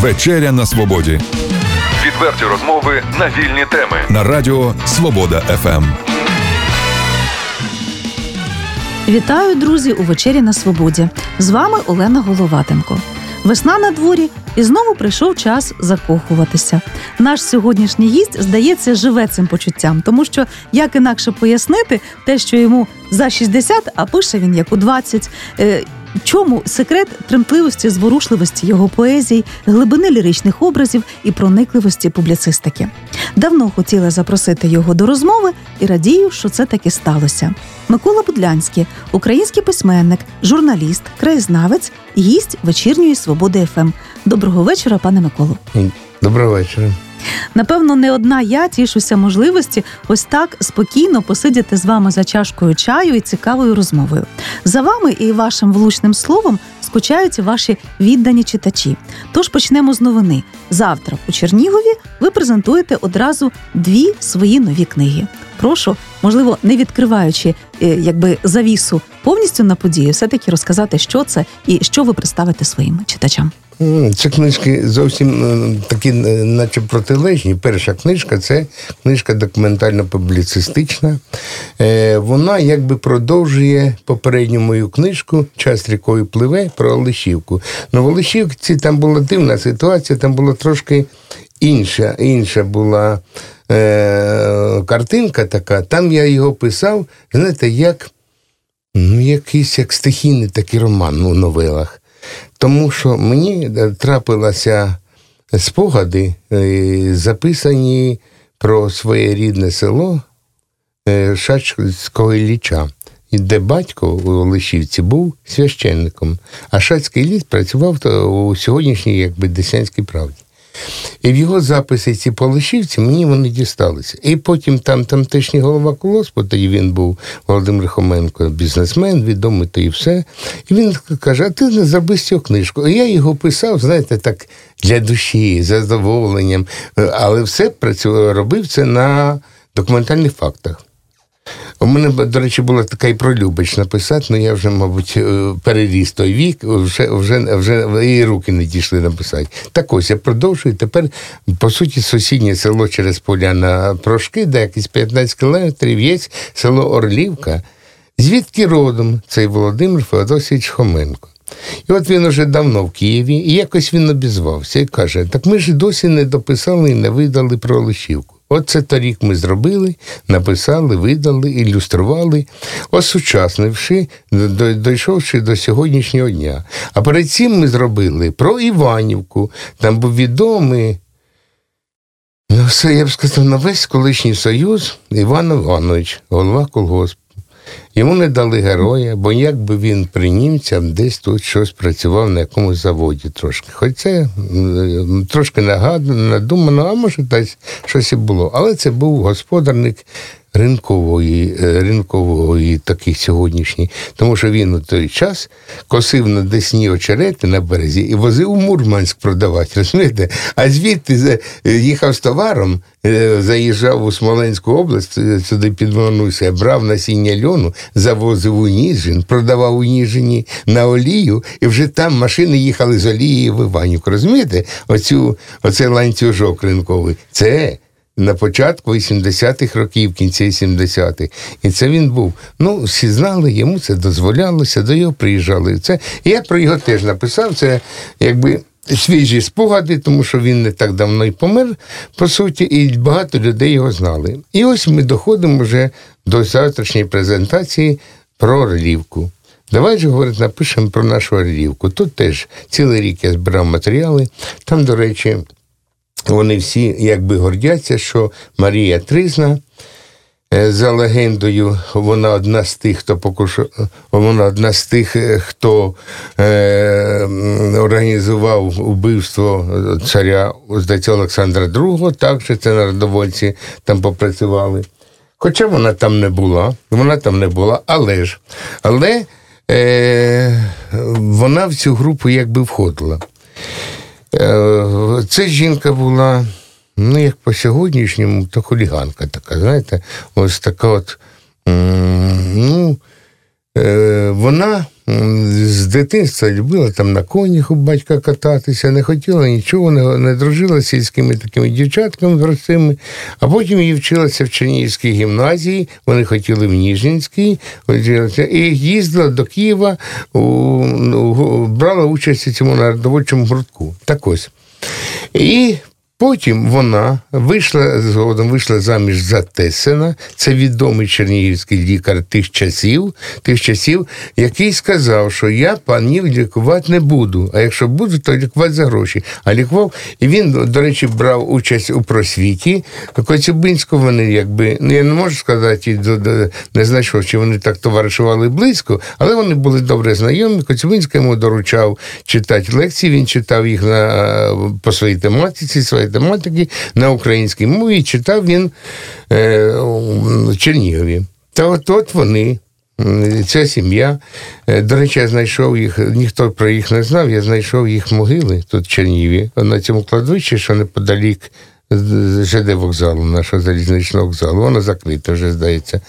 Вечеря на свободі. Відверті розмови на вільні теми на Радіо Свобода ФМ. Вітаю, друзі, у вечері на свободі. З вами Олена Головатенко. Весна на дворі, і знову прийшов час закохуватися. Наш сьогоднішній гість, здається, живе цим почуттям, тому що як інакше пояснити те, що йому за 60, а пише він як у 20, Чому секрет тремтливості, зворушливості його поезій, глибини ліричних образів і проникливості публіцистики? Давно хотіла запросити його до розмови і радію, що це таки сталося. Микола Будлянський, український письменник, журналіст, краєзнавець, гість вечірньої свободи ФМ. Доброго вечора, пане Миколу. Доброго вечора. Напевно, не одна я тішуся можливості ось так спокійно посидіти з вами за чашкою чаю і цікавою розмовою. За вами і вашим влучним словом скучають ваші віддані читачі. Тож почнемо з новини. Завтра у Чернігові ви презентуєте одразу дві свої нові книги. Прошу, можливо, не відкриваючи е, якби завісу повністю на подію, все таки розказати, що це і що ви представите своїм читачам. Це книжки зовсім е, такі, е, наче протилежні. Перша книжка це книжка документально-публіцистична. Вона якби продовжує попередню мою книжку Час рікою пливе про Олешівку. Ну, в Олешівці там була дивна ситуація, там була трошки інша. Інша була е, картинка така. Там я його писав, знаєте, як ну, якийсь як стихійний такий роман у новелах. Тому що мені е, трапилися спогади, е, записані про своє рідне село е, Шацького Ілліча, де батько у Лишівці був священником, а Шацький ліс працював у сьогоднішній якби Десянській правді. І в його записи ці полишівці мені вони дісталися. І потім там тамтешній голова колоспу, тоді він був Володимир Хоменко, бізнесмен, відомий то і все. І він каже: А ти не зроби цю книжку. І я його писав, знаєте, так для душі, за задоволенням. Але все працював, робив це на документальних фактах. У мене, до речі, була така і про Любич написати, але я вже, мабуть, е, переріс той вік, вже вже, вже і руки не дійшли написати. Так ось я продовжую. Тепер, по суті, сусіднє село через поля на Прошки, де якісь 15 кілометрів є село Орлівка, звідки родом цей Володимир Феодосійович Хоменко. І от він уже давно в Києві, і якось він обізвався і каже: так ми ж досі не дописали і не видали про Лишівку. Оце торік ми зробили, написали, видали, ілюстрували, осучаснивши, дійшовши до сьогоднішнього дня. А перед цим ми зробили про Іванівку. Там був відомий. Ну, все, я б сказав, на весь колишній союз Іван Іванович, голова колгоспу. Йому не дали героя, бо якби він при німцям десь тут щось працював на якомусь заводі трошки. Хоч це трошки нагадано, надумано, а може десь щось і було. Але це був господарник ринкової, е, ринкової такий сьогоднішній, тому що він у той час косив на десні очерети на березі і возив у Мурманськ продавати, розумієте? А звідти їхав з товаром, е, заїжджав у Смоленську область, е, сюди підманувся, брав насіння льону, завозив у Ніжин, продавав у Ніжині на олію, і вже там машини їхали з олією в Іванівку. Розумієте? Оцю, Оцей ланцюжок ринковий. Це на початку 80-х років, кінці 70-х. І це він був. Ну, всі знали, йому це дозволялося, до його приїжджали. Це я про його теж написав. Це якби. Свіжі спогади, тому що він не так давно й помер, по суті, і багато людей його знали. І ось ми доходимо вже до завтрашньої презентації про Орлівку. Давай же, говорить, напишемо про нашу Орлівку. Тут теж цілий рік я збирав матеріали. Там, до речі, вони всі якби гордяться, що Марія Тризна. Е, за легендою, вона одна з тих, хто покуш... вона одна з тих, е, хто е... організував вбивство царя здається, Олександра II, так що це народовольці там попрацювали. Хоча вона там не була, вона там не була, але ж але е... вона в цю групу якби входила. Е, це жінка була, ну, як по сьогоднішньому, то хуліганка така, знаєте, ось така от. Ну, е, вона з дитинства любила там на конях у батька кататися, не хотіла нічого, не, не дружила з сільськими такими дівчатками простими, а потім її вчилася в Чернігівській гімназії, вони хотіли в Ніжинській, і їздила до Києва, у, у, брала участь у цьому народовольчому гуртку. Так ось. І Потім вона вийшла згодом вийшла заміж за Тесена, це відомий чернігівський лікар тих часів, тих часів, який сказав, що я панів лікувати не буду. А якщо буду, то лікувати за гроші. А лікував, і він, до речі, брав участь у просвіті. Коцюбинську вони якби, ну я не можу сказати, не знайшов, чи вони так товаришували близько, але вони були добре знайомі. Коцюбинський йому доручав читати лекції, він читав їх на, по своїй тематиці. своїй тематики на українській мові читав він е, у Чернігові. Та от от вони. Ця сім'я. Е, до речі, я знайшов їх, ніхто про їх не знав, я знайшов їх могили тут в Чернігові, на цьому кладовищі, що неподалік ЖД вокзалу, нашого залізничного вокзалу. Воно закрите вже, здається.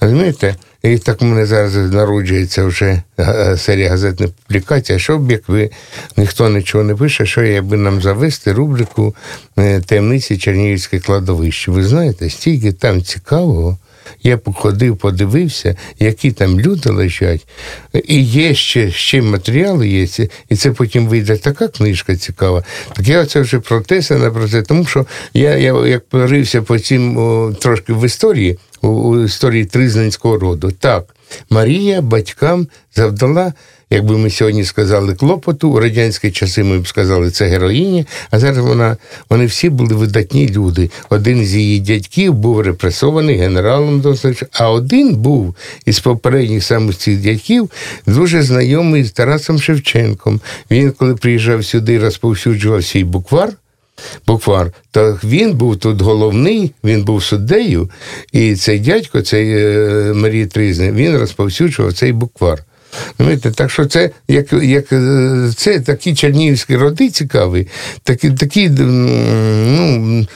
Розумієте? І так у мене зараз народжується вже е, серія газетних публікацій. Що б як ви ніхто нічого не пише, що якби нам завести рубрику е, таємниці Чернігівське кладовище. Ви знаєте, стільки там цікавого. Я походив, подивився, які там люди лежать, і є ще ще матеріали є, і це потім вийде така книжка цікава. Так я це вже про те, про це, тому що я я як порився по цим о, трошки в історії, у, історії Тризненського роду. Так, Марія батькам завдала якби ми сьогодні сказали клопоту, у радянські часи ми б сказали, це героїні, а зараз вона, вони всі були видатні люди. Один з її дядьків був репресований генералом досить, а один був із попередніх саме цих дядьків дуже знайомий з Тарасом Шевченком. Він, коли приїжджав сюди, розповсюджував свій буквар. Буквар, то він був тут головний, він був суддею, і цей дядько, цей е, Марії Тризни, він розповсюджував цей буквар. Знаєте, Так що це як як е, це такі чернігівські роди цікаві, такі такі ну,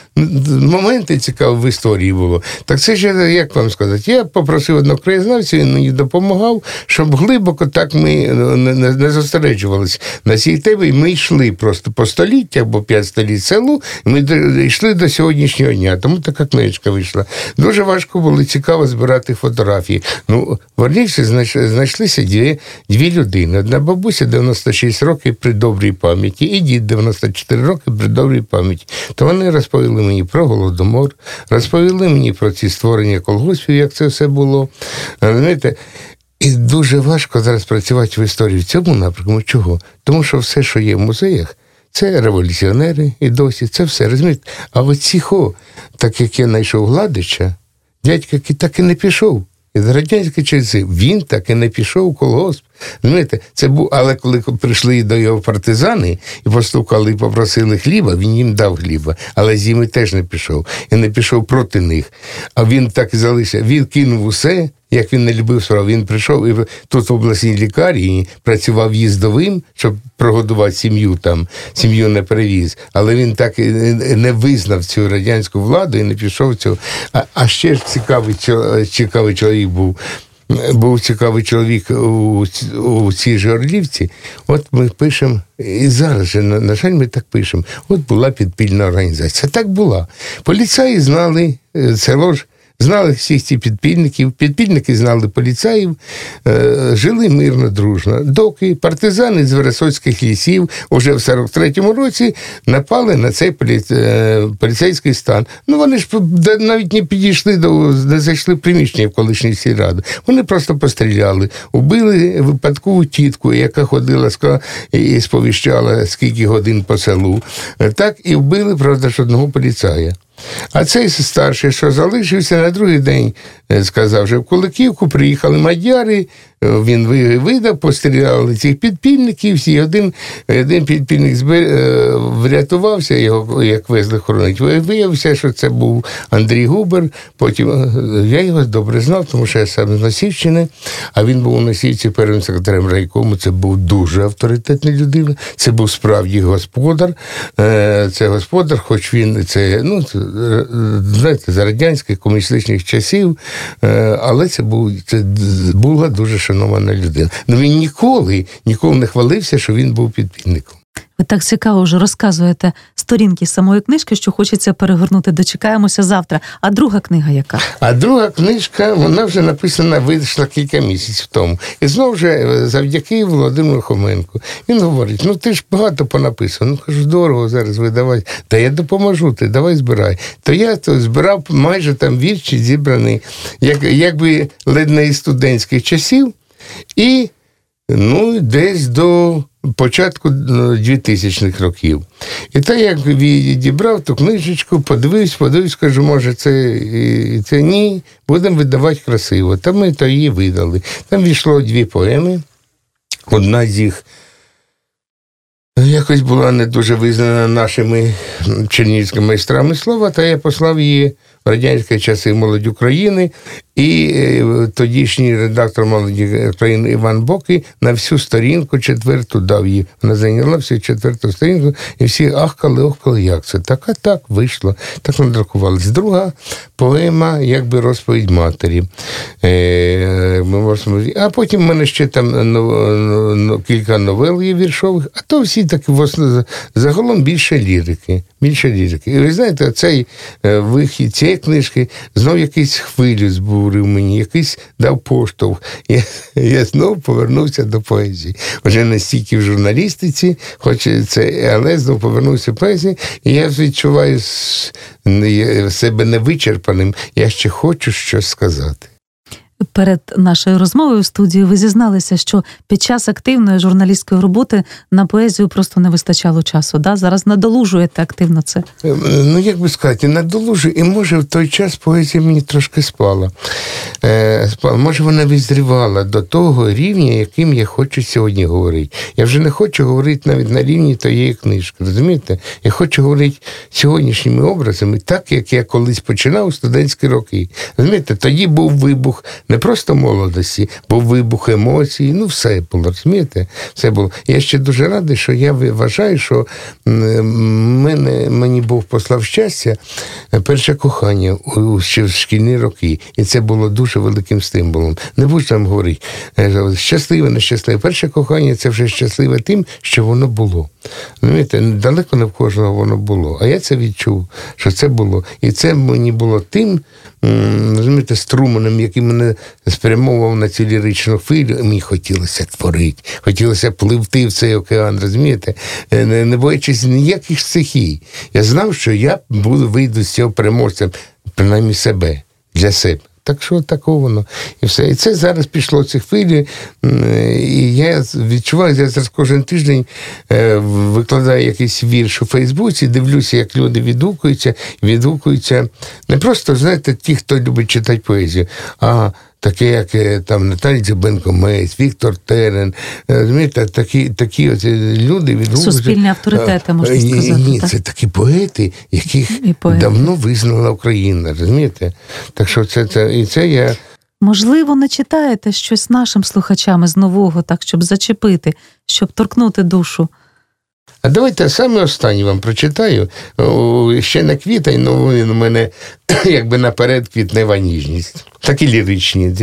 моменти цікаві в історії було. Так це ж, як вам сказати, я попросив одного краєзнавця, він мені допомагав, щоб глибоко так ми ну, не, не, зосереджувалися на цій темі. І ми йшли просто по століття або п'ять століть селу, і ми йшли до сьогоднішнього дня. Тому така книжка вийшла. Дуже важко було цікаво збирати фотографії. Ну, верніше, знайшлися дві людини. Одна бабуся 96 років при добрій пам'яті, і дід 94 роки при добрій пам'яті. То вони розповіли мені про голодомор, розповіли мені про ці створення колгоспів, як це все було. Знаєте, і дуже важко зараз працювати в історії в цьому напрямку. Чого? Тому що все, що є в музеях, це революціонери і досі, це все. розумієте? А оці хо, так як я знайшов Гладича, дядька так і не пішов. За радянські часи він так і не пішов у колгосп. Знаєте, це був, але коли прийшли до його партизани і постукали попросили хліба, він їм дав хліба, але зими теж не пішов і не пішов проти них. А він так і залишив. Він кинув усе, як він не любив справу. Він прийшов і тут в обласній лікарні працював їздовим, щоб прогодувати сім'ю там, сім'ю не перевіз. Але він так і не визнав цю радянську владу і не пішов цього. А, а ще ж цікавий цікавий чоловік був був цікавий чоловік у у цій ж Орлівці. От ми пишемо, і зараз же, на, на жаль, ми так пишемо. От була підпільна організація. Так була. Поліцаї знали е, село ж знали всіх цих підпільників, підпільники знали поліцаїв, е, жили мирно, дружно. Доки партизани з Вересоцьких лісів уже в 43-му році напали на цей е, поліцейський стан. Ну вони ж навіть не підійшли до не зайшли в приміщення в колишній сільради. Вони просто постріляли, убили випадкову тітку, яка ходила і сповіщала скільки годин по селу. Так і вбили, правда, ж одного поліцая. А цей старший, що залишився на другий день, сказав, що в Куликівку приїхали мадяри, він видав, постріляли цих підпільників, всі один один підпільник. Е, врятувався, його як везли хоронить. Виявився, що це був Андрій Губер. Потім е, я його добре знав, тому що я сам з Носівщини, а він був у Носівці первим секретарем райкому. Це був дуже авторитетна людина. Це був справді господар. Е, це господар, хоч він це, ну, знаєте, за радянських комуністичних часів, але це був це була дуже шанована людина. Ну він ніколи ніколи не хвалився, що він був підпільником. Ви так цікаво вже розказуєте сторінки самої книжки, що хочеться перегорнути. Дочекаємося завтра. А друга книга яка? А друга книжка, вона вже написана, вийшла кілька місяців тому. І знову ж е, завдяки Володимиру Хоменку. Він говорить: ну ти ж багато понаписав. Ну кажу, дорого зараз видавати. Та я допоможу, ти давай збирай. То я то збирав майже там вірші зібрані, як, якби ледь не із студентських часів. І ну, десь до початку 2000-х ну, років. І так як відібрав ту книжечку, подивився, подивився, кажу, може, це це ні, будемо видавати красиво. Та ми то її видали. Там війшло дві поеми. Одна з їх якось була не дуже визнана нашими чернігівськими майстрами слова, та я послав її в радянські часи молодь України і е, тодішній редактор молоді України Іван Боки на всю сторінку четверту дав її. Вона зайняла всю четверту сторінку, і всі ахкали, охкали, як це. Так, а так вийшло. Так надрукувалось. Друга поема, якби розповідь матері. Е, а потім в мене ще там кілька новел є віршових, а то всі такі загалом більше лірики. Більше лірики. І ви знаєте, цей е, вихід цієї книжки знов якийсь хвилю збув створив мені, якийсь дав поштовх. Я я знову повернувся до поезії. Вже настільки в журналістиці, хоч це, але знову повернувся до поезії, і я відчуваю себе невичерпаним. Я ще хочу щось сказати перед нашою розмовою в студії ви зізналися, що під час активної журналістської роботи на поезію просто не вистачало часу. Да? Зараз надолужуєте активно це. Е, ну, як би сказати, надолужую, і може в той час поезія мені трошки спала. Е. Може, вона відзрівала до того рівня, яким я хочу сьогодні говорити. Я вже не хочу говорити навіть на рівні тієї книжки. Розумієте? Я хочу говорити сьогоднішніми образами, так як я колись починав у студентські роки. Розумієте, тоді був вибух не просто молодості, був вибух емоцій, ну все було, розумієте? Все було. Я ще дуже радий, що я вважаю, що мене, мені Бог послав щастя, е, перше кохання ще в шкільні роки. І це було дуже великим стимулом. Не будь там говорити, щасливе, нещасливе. Перше кохання це вже щасливе тим, що воно було. Розумієте, далеко не в кожного воно було. А я це відчув, що це було. І це мені було тим, розумієте, струменем, який мене спрямовував на цю ліричну хвилю, і мені хотілося творити, хотілося пливти в цей океан, розумієте, е, не, не боячись ніяких стихій. Я знав, що я буду вийду з цього переможцем, принаймні себе, для себе. Так що такого воно і все. І це зараз пішло ці хвилі. І я відчуваю, я зараз кожен тиждень е, викладаю якийсь вірш у Фейсбуці, дивлюся, як люди відгукуються, відгукуються не просто, знаєте, ті, хто любить читати поезію, а таке, як е, там Наталія Дзюбенко Мець, Віктор Терен, е, розумієте, такі такі от люди відгукуються. Суспільні авторитети, можна сказати. Ні, так? це такі поети, яких давно визнала Україна. розумієте? Так що це, це і це я. Можливо, не читаєте щось нашим слухачам з нового, так щоб зачепити, щоб торкнути душу. А давайте саме останнє вам прочитаю. Ще не квітень, але він у мене якби наперед квітнева ніжність. Такі ліричні.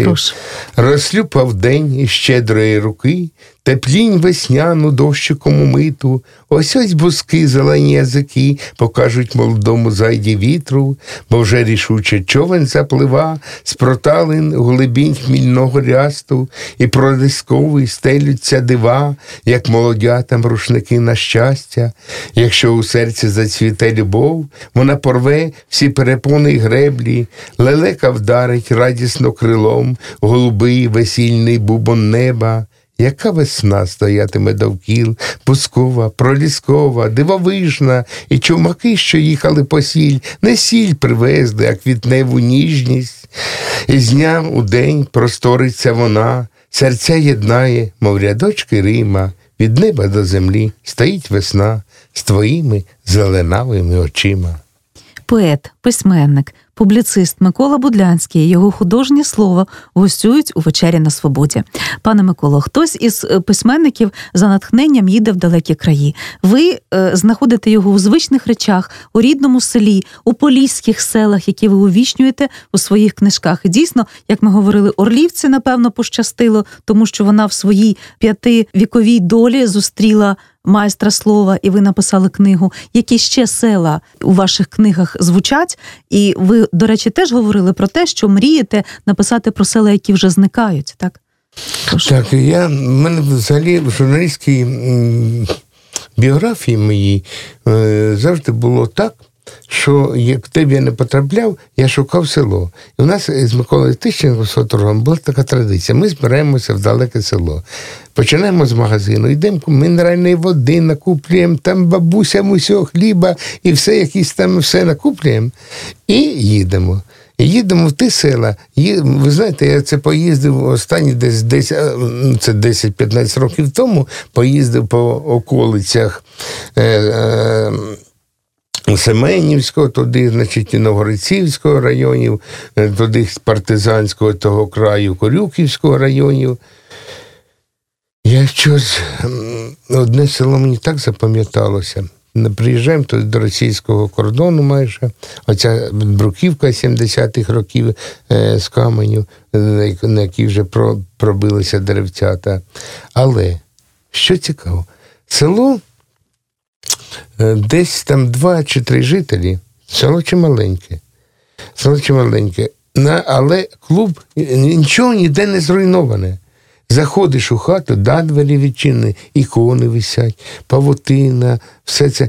Розслюпав день щедрої руки, теплінь весняну дощиком умиту, ось ось бузки, зелені язики покажуть молодому зайді вітру, бо вже рішуче човен заплива, з проталин глибінь хмільного рясту, і продисковий стелються дива, як молодятам рушники на щастя. Якщо у серці зацвіте любов, вона порве всі перепони й греблі, лелека вдарить радісно крилом, голубий весільний бубон неба. Яка весна стоятиме довкіл, пускова, проліскова, дивовижна, і чумаки, що їхали по сіль, не сіль привезли, а квітневу ніжність. І з дня у день просториться вона, серця єднає, мов рядочки Рима, від неба до землі стоїть весна з твоїми зеленавими очима. Поет, письменник, публіцист Микола Будлянський, його художнє слово гостюють у вечері на свободі. Пане Миколо, хтось із е, письменників за натхненням їде в далекі краї. Ви е, знаходите його у звичних речах, у рідному селі, у поліських селах, які ви увічнюєте у своїх книжках. І дійсно, як ми говорили, Орлівці, напевно, пощастило, тому що вона в своїй п'ятивіковій долі зустріла майстра слова, і ви написали книгу. Які ще села у ваших книгах звучать? І ви, до речі, теж говорили про те, що мрієте написати про села, які вже зникають, так? Тож. Так, я в мене взагалі в журналістській біографії моїй е, завжди було так що як я не потрапляв, я шукав село. І у нас з Миколою Тищенко з фоторгом була така традиція. Ми збираємося в далеке село. Починаємо з магазину, йдемо мінеральної води, накуплюємо, там бабусям усього хліба і все, якісь там все накуплюємо, і їдемо. Їдемо в ті села. Ви знаєте, я це поїздив останні десь десь це 10-15 років тому, поїздив по околицях. Е, е, Семенівського, туди, значить, і Новгородцівського районів, е, туди партизанського того краю, Корюківського районів. Я щось одне село мені так запам'яталося. Приїжджаємо тут до російського кордону майже, оця бруківка 70-х років е, з каменю, на якій вже пробилися деревцята. Але що цікаво, село Е, десь там два чи три жителі, село чи маленьке, село чи маленьке, але клуб нічого ніде не зруйноване. Заходиш у хату, да, двері відчинені, ікони висять, павутина, все це.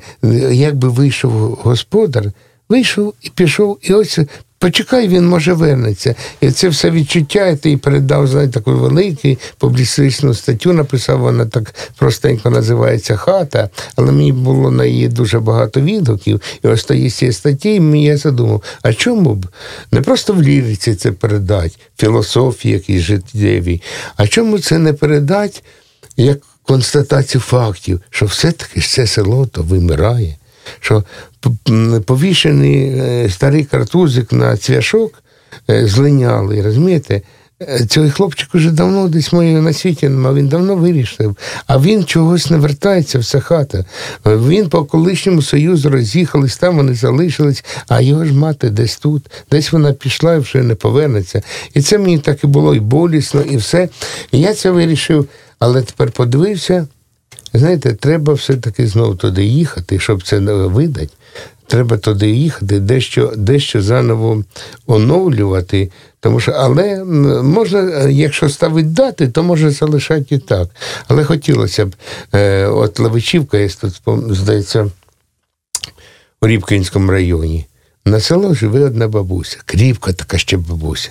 Якби вийшов господар, вийшов і пішов, і ось Почекай, він може вернеться. І це все відчуття, і ти передав знаєте, таку велику публістичну статтю, написав, вона так простенько називається Хата, але мені було на її дуже багато відгуків. І ось тої цієї статті я задумав, а чому б не просто в ліриці це передати, філософії якісь життєві, а чому це не передати як констатацію фактів, що все-таки це село то вимирає що повішений е, старий картузик на цвяшок е, злиняли, розумієте? Е, цей хлопчик уже давно десь моє на світі нема, він давно вирішив, а він чогось не вертається, вся хата. Він по колишньому союзу роз'їхались, там вони залишились, а його ж мати десь тут, десь вона пішла і вже не повернеться. І це мені так і було і болісно, і все. І я це вирішив, але тепер подивився, Знаєте, треба все-таки знову туди їхати, щоб це видати. Треба туди їхати, дещо дещо заново оновлювати. Тому що, Але можна, якщо ставити дати, то може залишати і так. Але хотілося б, е, от Лавичівка, є тут, здається, у Рібкінському районі. На село живе одна бабуся, кріпка така ще бабуся.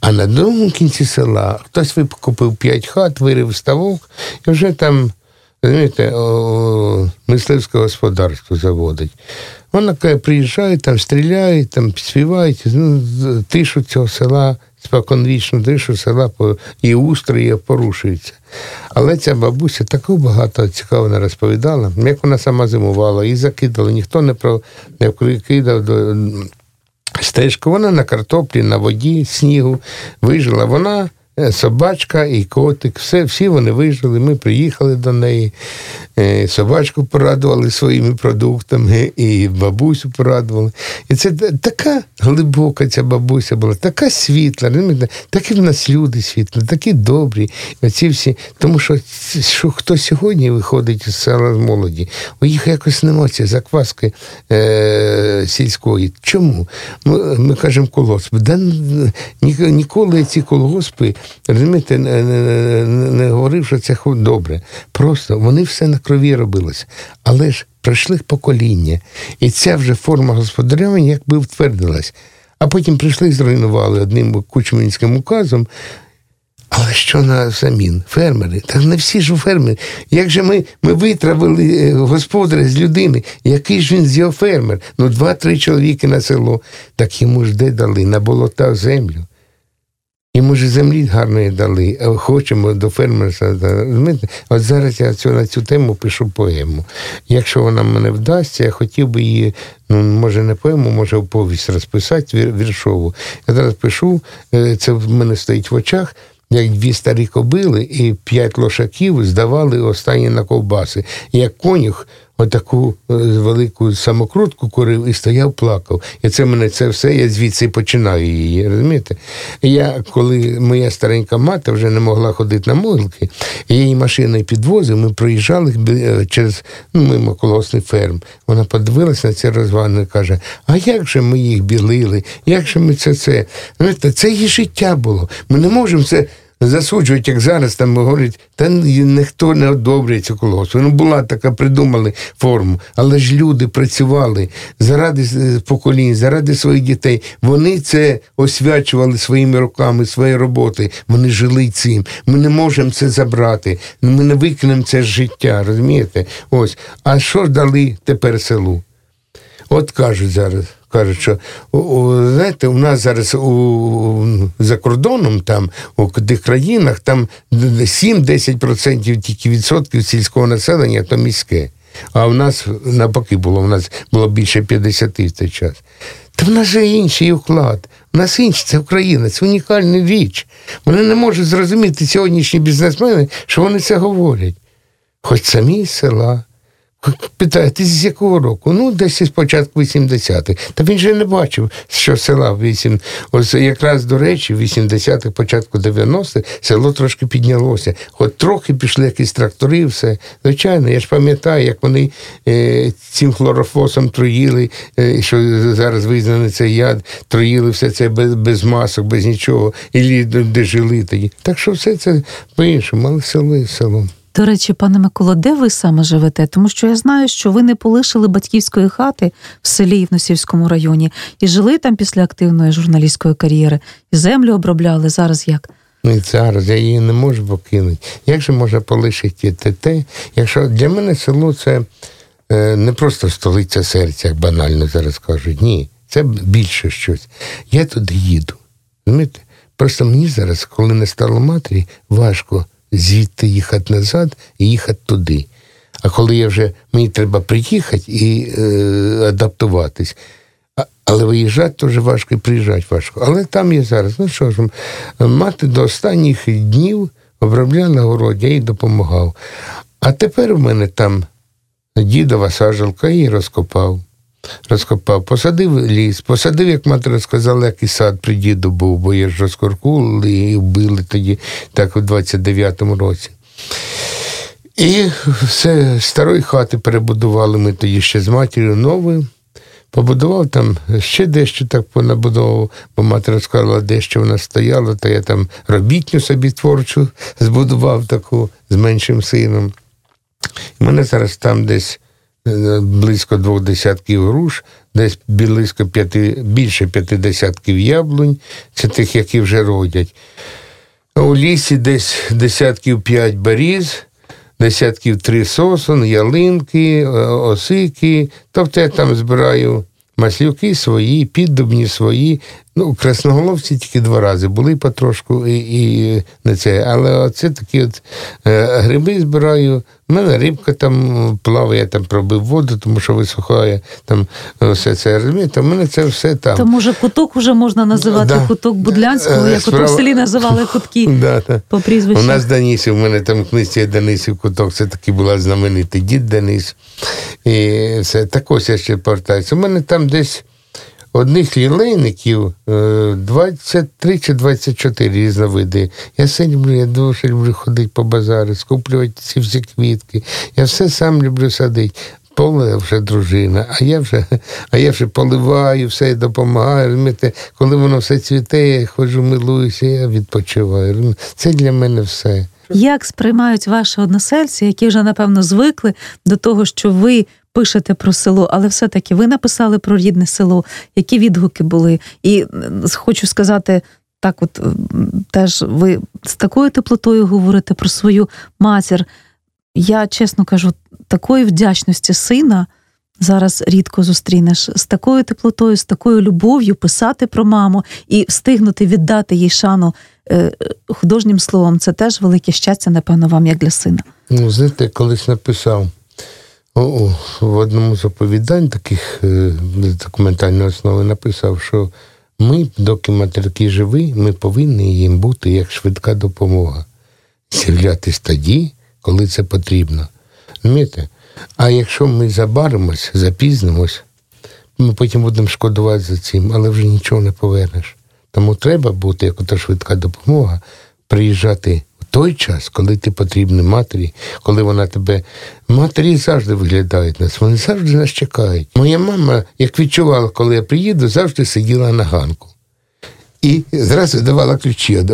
А на другому кінці села хтось викупив п'ять хат, вирив ставок, і вже там Розумієте, мисливське господарство заводить. Вона каже, приїжджає, там стріляють, там співають, ну, тишу цього села, споконвічну тишу села і устрої порушуються. Але ця бабуся таку багато цікаво розповідала, як вона сама зимувала, і закидала, ніхто не про не кидав до стежку. Вона на картоплі, на воді, снігу вижила. Вона собачка і котик, все, всі вони вижили. Ми приїхали до неї, е, собачку порадували своїми продуктами, і бабусю порадували. І це така глибока ця бабуся була, така світла, такі в нас люди світлі, такі добрі. Оці всі. Тому що що хто сьогодні виходить із села з молоді, у їх якось немає цієї закваски е, сільської. Чому? Ми ми кажемо колгосп. Да, Ніколи ці колгоспи розумієте, не, не, не говорив, що це добре. Просто вони все на крові робилося. Але ж пройшли покоління. І ця вже форма господарювання якби втвердилась. А потім прийшли і зруйнували одним кучмінським указом. Але що на замін? Фермери? Та не всі ж фермери. Як же ми ми витравили е, господаря з людини, який ж він з його фермер? Ну, два-три чоловіки на село, так йому ж де дали на болота землю. Йому ж землі гарної дали, а хочемо до фермерства. От зараз я на цю тему пишу поему. Якщо вона мене вдасться, я хотів би її, ну може не поему, може повість розписати віршову. Я зараз пишу, е, це в мене стоїть в очах. Як дві старі кобили і п'ять лошаків здавали останні на ковбаси. Як конюх отаку е, велику самокрутку курив і стояв, плакав. І це мене це все, я звідси починаю її. розумієте? Я, коли моя старенька мати вже не могла ходити на могилки, я її машиною підвозив, ми проїжджали е, через ну, мимо колосний ферм. Вона подивилася на ці розвани і каже: А як же ми їх білили? Як же ми це це? Це її життя було. Ми не можемо це засуджують, як зараз там говорять, та ніхто не одобрює цю колгоспу. Ну, була така, придумали форму, але ж люди працювали заради поколінь, заради своїх дітей. Вони це освячували своїми руками, свої роботи. Вони жили цим. Ми не можемо це забрати. Ми не викинемо це з життя, розумієте? Ось. А що дали тепер селу? От кажуть зараз кажуть, що знаєте, у нас зараз у, за кордоном, там у тих країнах, там 7-10% тільки відсотків сільського населення то міське. А в нас навпаки було, в нас було більше 50 в той час. Та в нас же інший уклад. У нас інший, це Україна, це унікальна річ. Вони не можуть зрозуміти сьогоднішні бізнесмени, що вони це говорять. Хоч самі з села. Питає, ти з якого року? Ну, десь із початку 80-х. Та він же не бачив, що села 8. Ось якраз до речі, в 80-х, початку 90-х село трошки піднялося. Хоч трохи пішли якісь трактори, і все. Звичайно, я ж пам'ятаю, як вони е, цим хлорофосом троїли, е, що зараз визнаний цей яд, троїли все це без без масок, без нічого, і де жили тоді. Так що все це по-іншому, але село село. До речі, пане Миколо, де ви саме живете? Тому що я знаю, що ви не полишили батьківської хати в селі Івносівському районі і жили там після активної журналістської кар'єри, і землю обробляли. Зараз як? Ну зараз я її не можу покинути. Як же можна полишити те, якщо для мене село це е, не просто столиця серця, як банально зараз кажуть. Ні, це більше щось. Я туди їду. Розумієте? Просто мені зараз, коли не стало матері, важко звідти їхати назад і їхати туди. А коли я вже мені треба приїхати і е, адаптуватись. Але виїжджати дуже важко і приїжджати важко. Але там є зараз. Ну що ж, мати до останніх днів обробляла на городі, я їй допомагав. А тепер в мене там дідова саджалка і розкопав розкопав, посадив ліс, посадив, як мати розказала, який сад при діду був, бо я ж розкоркули і вбили тоді, так у 29-му році. І все старої хати перебудували ми тоді ще з матір'ю новою. Побудував там ще дещо так понабудував, бо мати розказала, дещо вона стояла, то я там робітню собі творчу збудував таку з меншим сином. І мене зараз там десь близько двох десятків груш, десь близько п'яти, більше п'яти десятків яблунь, це тих, які вже родять. У лісі десь десятків п'ять баріз, десятків три сосон, ялинки, е, осики. Тобто я там збираю маслюки свої, піддубні свої, Ну, красноголовці тільки два рази були потрошку і і не це. Але це такі от е, гриби збираю. У мене рибка там плаває, я там пробив воду, тому що висухає там все це. розумієте, У мене це все там. То може куток вже можна називати да. куток Будлянського, е, як Справа... в селі називали кутки да, да. по прізвищу. У нас Данісів, у мене там в книзі Денисів куток, це такий була знаменитий дід Денис. І все так ось я ще повертаюся. У мене там десь одних лілейників 23 е, чи 24 різновиди. Я все люблю, я дуже люблю ходити по базару, скуплювати ці всі квітки. Я все сам люблю садити. Поле вже дружина, а я вже а я вже поливаю, все допомагаю. розумієте, Коли воно все цвіте, я ходжу, милуюся, я відпочиваю. Це для мене все. Як сприймають ваші односельці, які вже напевно звикли до того, що ви пишете про село, але все-таки ви написали про рідне село, які відгуки були. І хочу сказати, так, от теж ви з такою теплотою говорите про свою матір. Я чесно кажу, такої вдячності сина зараз рідко зустрінеш з такою теплотою, з такою любов'ю писати про маму і встигнути віддати їй шану е, художнім словом. Це теж велике щастя, напевно, вам як для сина. Ну, знаєте, колись написав в одному з оповідань таких е, документальної основи написав, що ми, доки материки живі, ми повинні їм бути як швидка допомога. З'являтись тоді, коли це потрібно. Розумієте? А якщо ми забаримось, запізнимось, ми потім будемо шкодувати за цим, але вже нічого не повернеш. Тому треба бути, як ото швидка допомога, приїжджати той час, коли ти потрібний матері, коли вона тебе. Матері завжди виглядають нас, вони завжди нас чекають. Моя мама, як відчувала, коли я приїду, завжди сиділа на ганку. І зразу давала ключі.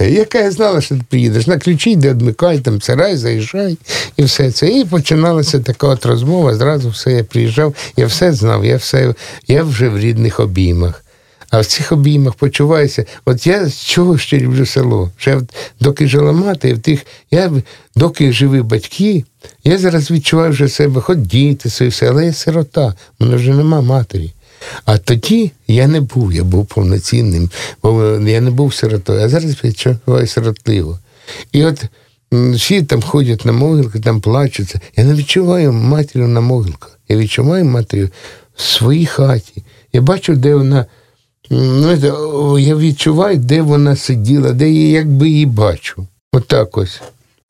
Яка я знала, що ти приїдеш. На ключі йде, одмикай, там сарай, заїжджай, і все це. І починалася така от розмова. Зразу все я приїжджав, я все знав, я все, я вже в рідних обіймах. А в цих обіймах почуваюся. От я з чого ще люблю село? Ще доки жила мати, в тих, я доки живі батьки, я зараз відчуваю вже себе, хоч діти, свої все, але я сирота, в мене вже нема матері. А тоді я не був, я був повноцінним, бо я не був сиротою, а зараз відчуваю сиротливо. І от всі там ходять на могилки, там плачуться. Я не відчуваю матір'ю на могилках. Я відчуваю матір'ю в своїй хаті. Я бачу, де вона. Ну, Я відчуваю, де вона сиділа, де я якби її бачу. Отак ось.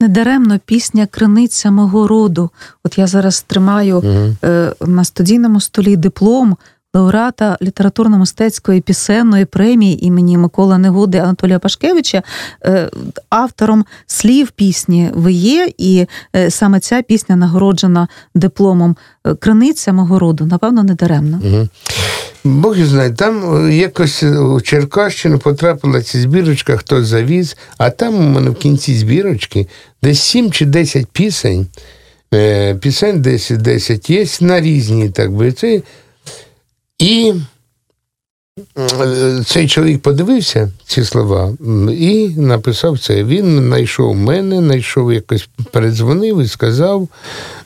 Недаремно пісня Криниця мого роду. От я зараз тримаю угу. е, на студійному столі диплом лауреата літературно-мистецької пісенної премії імені Микола Негоди Анатолія Пашкевича, е, автором слів пісні ви є, і е, саме ця пісня нагороджена дипломом е, Криниця мого роду, напевно, не даремно. Угу. Бог знає, там якось у Черкащину потрапила ця збірочка, хтось завіз, а там у мене в кінці збірочки десь 7 чи 10 пісень. Пісень 10-10 є на різні, так би. Це і е, цей чоловік подивився ці слова і написав це. Він знайшов мене, знайшов якось передзвонив і сказав,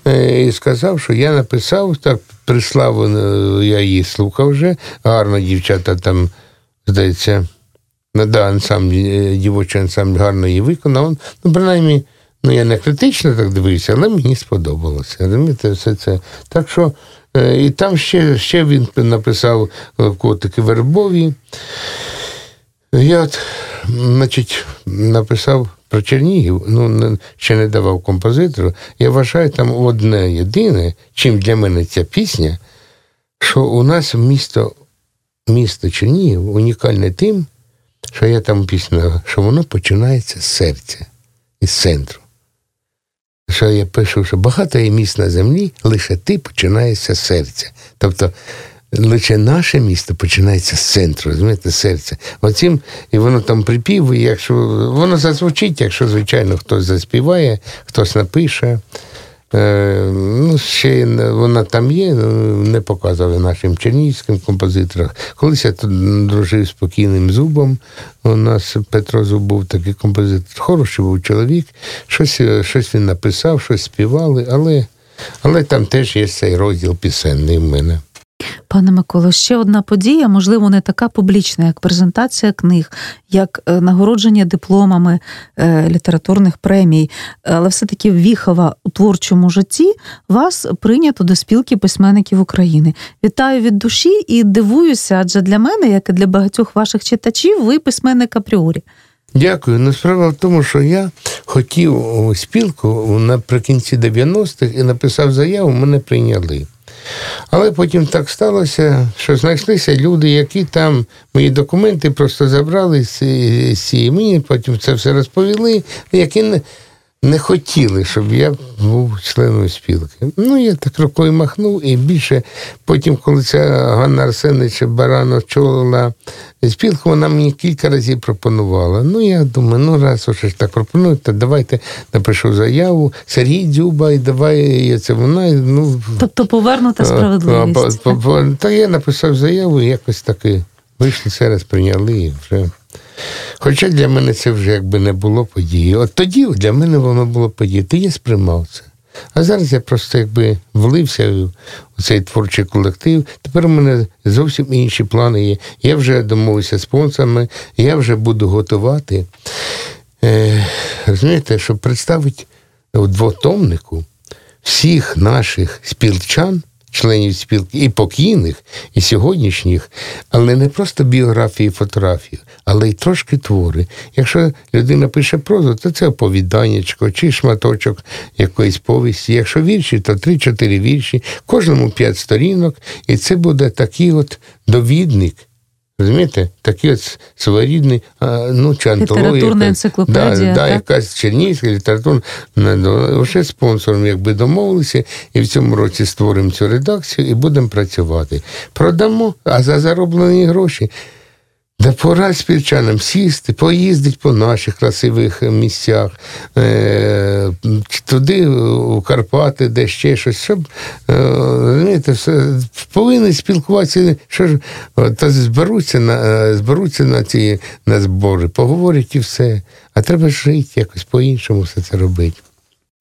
е, і сказав, що я написав, так прислав, е, я її слухав вже, гарно дівчата там, здається, да, ансамбль, дівочий ансамбль гарно її виконав. Ну, принаймні, ну я не критично так дивився, але мені сподобалося. Розумієте, все це. Так що. Е, і там ще ще він написав е, котики вербові. Я от, значить, написав про Чернігів, ну ще не давав композитору. Я вважаю там одне єдине, чим для мене ця пісня, що у нас місто місто Чернігів унікальне тим, що я там пісня, що воно починається з серця, із центру що я пишу, що багато є міст на землі, лише ти починаєшся з серця. Тобто лише наше місто починається з центру, розумієте, серця. Оцім, і воно там припівує, якщо воно зазвучить, якщо, звичайно, хтось заспіває, хтось напише. Е, ну, ще вона там є, ну, не показували нашим чернігівським композиторам. Колись я тут дружив з покійним зубом. У нас Петро Зуб був такий композитор, хороший був чоловік, щось щось він написав, щось співали, але але там теж є цей розділ пісенний в мене. Пане Миколо, ще одна подія, можливо, не така публічна, як презентація книг, як е, нагородження дипломами е, літературних премій, але все-таки віхова у творчому житті вас прийнято до спілки письменників України. Вітаю від душі і дивуюся, адже для мене, як і для багатьох ваших читачів, ви письменник апріорі. Дякую. Ну, справа в тому, що я хотів спілку наприкінці 90-х і написав заяву, мене прийняли. Але потім так сталося, що знайшлися люди, які там мої документи просто забрали з цієї мені, потім це все розповіли, які не хотіли, щоб я був членом спілки. Ну, я так рукою махнув, і більше потім, коли ця Ганна Арсеновича Барано очолила спілку, вона мені кілька разів пропонувала. Ну, я думаю, ну раз уж так пропонують, то давайте напишу заяву. Сергій Дзюба, і давай я це вона. ну... Тобто повернута справедливість. Та я написав заяву, і якось таки вийшли, все раз прийняли і вже. Хоча для мене це вже якби не було події. От тоді для мене воно було подією. Ти я сприймав це. А зараз я просто якби влився у цей творчий колектив. Тепер у мене зовсім інші плани є. Я вже домовився з спонсорами, я вже буду готувати. Е, Розумієте, щоб представити у двотомнику всіх наших спілчан членів спілки, і покійних, і сьогоднішніх, але не просто біографії, фотографії, але й трошки твори. Якщо людина пише прозу, то це оповіданнячко чи шматочок якоїсь повісті. Якщо вірші, то 3-4 вірші, кожному 5 сторінок, і це буде такий от довідник. Розумієте, такий от своєрідний, ну, чантологія. антологія. Літературна енциклопедія. Да, да, якась чернігська літературна. Вже спонсором якби домовилися, і в цьому році створимо цю редакцію і будемо працювати. Продамо, а за зароблені гроші Да пора спільчанам сісти, поїздити по наших красивих місцях, е, туди, у Карпати, де ще щось, щоб е, розумієте, все, повинні спілкуватися, що ж, та зберуться на е, зберуться на ці на збори, поговорять і все. А треба жити, якось по-іншому все це робити.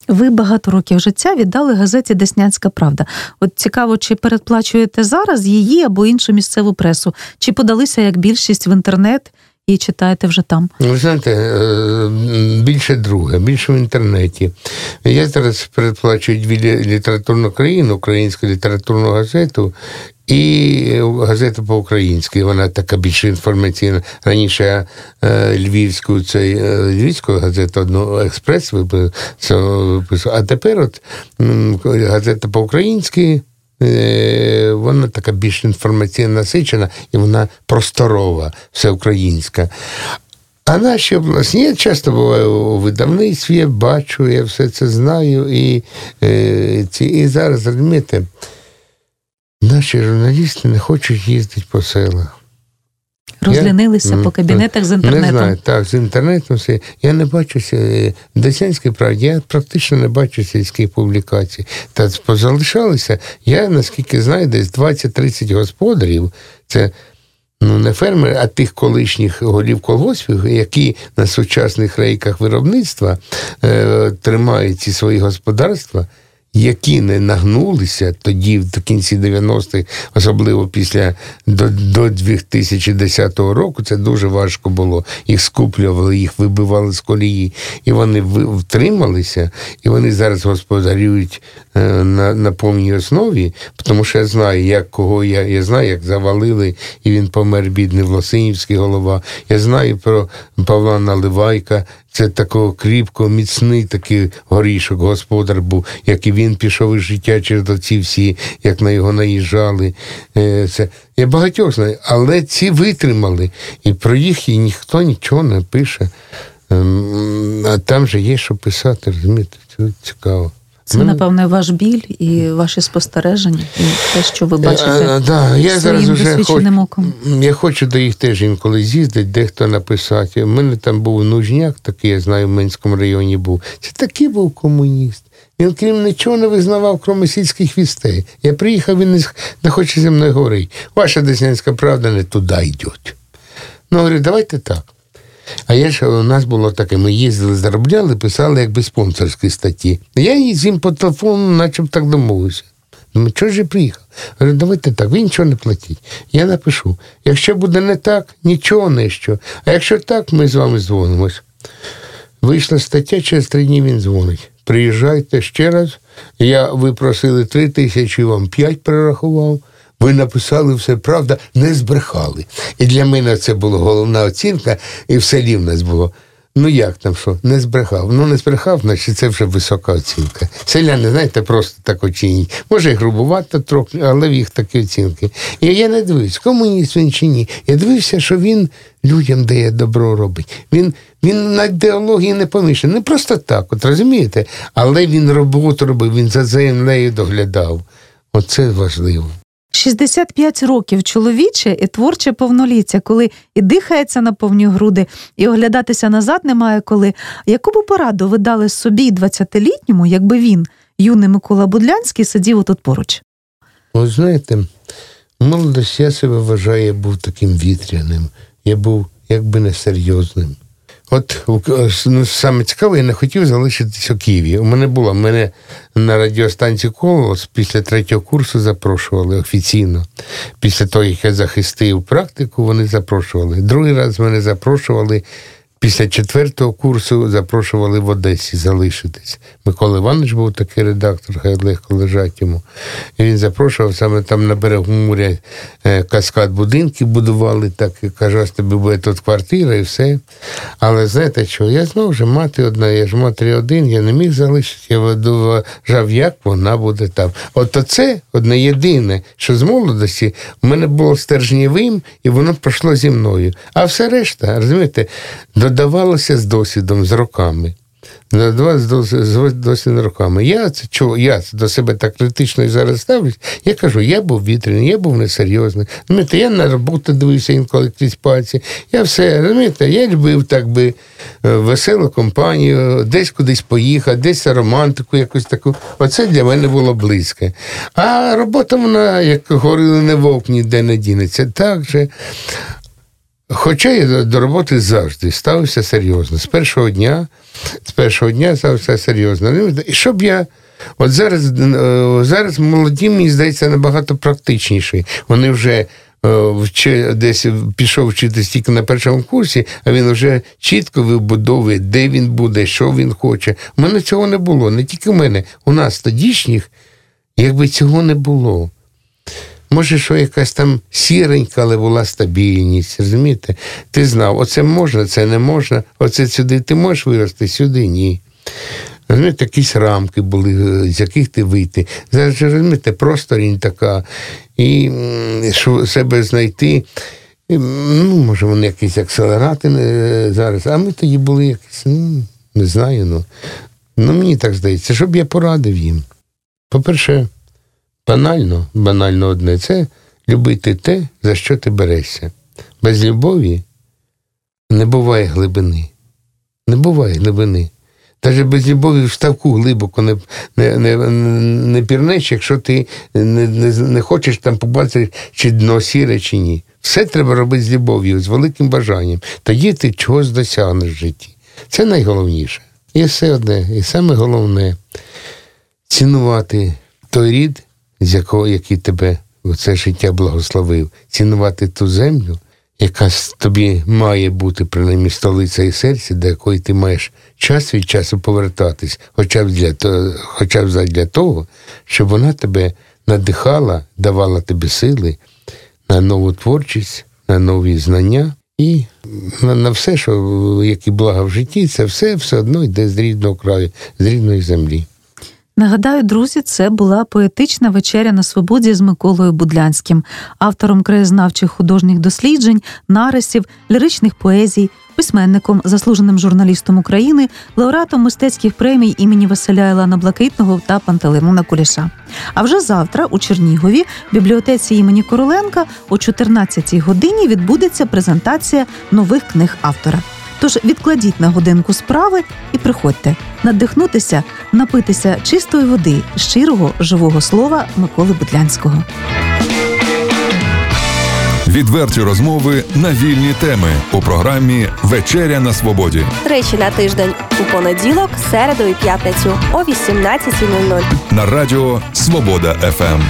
Ви багато років життя віддали газеті Деснянська Правда. От цікаво, чи передплачуєте зараз її або іншу місцеву пресу, чи подалися як більшість в інтернет і читаєте вже там? Ви знаєте, е, більше друге, більше в інтернеті. Я зараз передплачую дві літературну країну, українську літературну газету. І газета по-українськи, вона така більш інформаційна. Раніше е, Львівську цей е, Львівську газету одну експрес виписав, а тепер от газета по-українськи, е, вона така більш інформаційно насичена і вона просторова, всеукраїнська. А наші обласні, я часто буваю у видавництві, я бачу, я все це знаю. І, і, зараз розумієте, Наші журналісти не хочуть їздити по селах. Розлінилися я, по кабінетах з інтернетом. Не знаю, так, з інтернетом все. Я не бачу в Десянській правді, я практично не бачу сільських публікацій. Та позалишалися, я, наскільки знаю, десь 20-30 господарів. Це ну, не фермери, а тих колишніх голів колгоспів, які на сучасних рейках виробництва е, тримають ці свої господарства які не нагнулися тоді, в кінці 90-х, особливо після до, до 2010 року, це дуже важко було. Їх скуплювали, їх вибивали з колії, і вони втрималися, і вони зараз господарюють е, на на повній основі, тому що я знаю, як кого я я знаю, як завалили, і він помер, бідний Власинівський голова. Я знаю про Павла Наливайка, це такого кріпко, міцний такий горішок, господар був, як і він пішов із життя через оці всі, як на його наїжджали. Е, це Я багатьох знаю, але ці витримали. І про їх і ніхто нічого не пише. Ем, а там же є, що писати, розумієте, це цікаво. Це, ну, напевне, ваш біль і ваші спостереження, і те, що ви бачите. А, е, да, я зараз вже хоч, оком. Я хочу до їх теж інколи з'їздити, дехто написати. У мене там був нужняк, такий, я знаю, в Минському районі був. Це такий був комуніст. Він, крім нічого, не визнавав, крім сільських вістей. Я приїхав, він не, не хоче зі мною говорити. Ваша Деснянська правда не туди йде. Ну, говорю, давайте так. А я ж у нас було таке, ми їздили, заробляли, писали якби спонсорські статті. Я їй з ним по телефону, наче так домовився. Думаю, чого ж я приїхав? Говорю, давайте так, ви нічого не платіть. Я напишу. Якщо буде не так, нічого не що. А якщо так, ми з вами дзвонимось. Вийшла стаття, через три дні він дзвонить. Приїжджайте ще раз. Я ви просили три тисячі, вам п'ять перерахував. Ви написали все правда, не збрехали. І для мене це була головна оцінка, і в селі в нас було. Ну як там що? Не збрехав. Ну не збрехав, значить це вже висока оцінка. Селяни, знаєте, просто так оцінюють. Може, і грубувато трохи, але в їх такі оцінки. І я не дивився, комуніст він чи ні. Я дивився, що він людям дає добро робить. Він він на ідеології не помішаний. Не просто так, от розумієте? Але він роботу робив, він за землею доглядав. Оце важливо. 65 років чоловіче і творче повноліття, коли і дихається на повні груди, і оглядатися назад немає коли. Яку б пораду ви дали собі 20-літньому, якби він, юний Микола Будлянський, сидів тут поруч? Ви знаєте, молодость я себе вважаю, я був таким вітряним, я був якби несерйозним. От ну, саме цікаве, я не хотів залишитись у Києві. У мене було, мене на радіостанції «Колос» після третього курсу запрошували офіційно. Після того, як я захистив практику, вони запрошували. Другий раз мене запрошували Після четвертого курсу запрошували в Одесі залишитись. Микола Іванович був такий редактор, хай легко лежать йому. І він запрошував саме там на берегу моря е, каскад будинків будували, так і каже, ось тобі буде тут квартира і все. Але знаєте що? Я знову ж мати одна, я ж матері один, я не міг залишити, я вважав, як вона буде там. От оце одне єдине, що з молодості в мене було стержнєвим, і воно пройшло зі мною. А все решта, розумієте, додавалося з досвідом, з роками. Додавалося з досвідом роками. Я це чого, я до себе так критично і зараз ставлюсь. Я кажу, я був вітряний, я був несерйозний. Розумієте, Я на роботу дивився інколи крізь пальці. Я все, розумієте, я любив так би е, веселу компанію, десь кудись поїхати, десь романтику якусь таку. Оце для мене було близьке. А робота, вона, як говорили, не вовк ніде не дінеться. Так же. Хоча я до роботи завжди ставився серйозно. З першого дня, з першого дня ставився серйозно. Ну, і щоб я. От зараз е, зараз молоді, мені здається, набагато практичніші. Вони вже е, вчи, десь пішов вчитись тільки на першому курсі, а він вже чітко вибудовує, де він буде, що він хоче. У мене цього не було. Не тільки в мене, у нас тодішніх, якби цього не було. Може, що якась там сіренька, але була стабільність. розумієте? Ти знав, оце можна, це не можна, оце сюди ти можеш вирости, сюди ні. Розумієте, якісь рамки були, з яких ти вийти. Зараз розумієте, просторінь така, і що себе знайти. Ну, може, вони якісь акселерати е, зараз, а ми тоді були якісь, ну, не знаю, ну. Ну, мені так здається, щоб я порадив їм. По-перше, банально, банально одне це любити те, за що ти берешся. Без любові не буває глибини. Не буває глибини. Навіть без любові в ставку глибоко не не, не, не пірнеш, якщо ти не не, не хочеш там побачити, чи дно сіре, чи ні. Все треба робити з любов'ю, з великим бажанням. Тоді ти чогось досягнеш в житті. Це найголовніше. І все одне, і саме головне цінувати той рід, з якого який тебе в це життя благословив, цінувати ту землю, яка тобі має бути принаймні столиця і серце, до якої ти маєш час від часу повертатись, хоча б для того, хоча б для того, щоб вона тебе надихала, давала тобі сили на нову творчість, на нові знання. І на все, що які блага в житті, це все все одно йде з рідного краю, з рідної землі. Нагадаю, друзі, це була поетична вечеря на свободі з Миколою Будлянським, автором краєзнавчих художніх досліджень, нарисів, ліричних поезій, письменником, заслуженим журналістом України, лауреатом мистецьких премій імені Василя Ілана Блакитного та Пантелеймона Куліша. А вже завтра у Чернігові, в бібліотеці імені Короленка, о 14-й годині відбудеться презентація нових книг автора. Тож відкладіть на годинку справи і приходьте надихнутися, напитися чистої води, щирого живого слова Миколи Бутлянського. Відверті розмови на вільні теми у програмі Вечеря на свободі. Речі на тиждень у понеділок, середу і п'ятницю о 18.00. на радіо Свобода ФМ.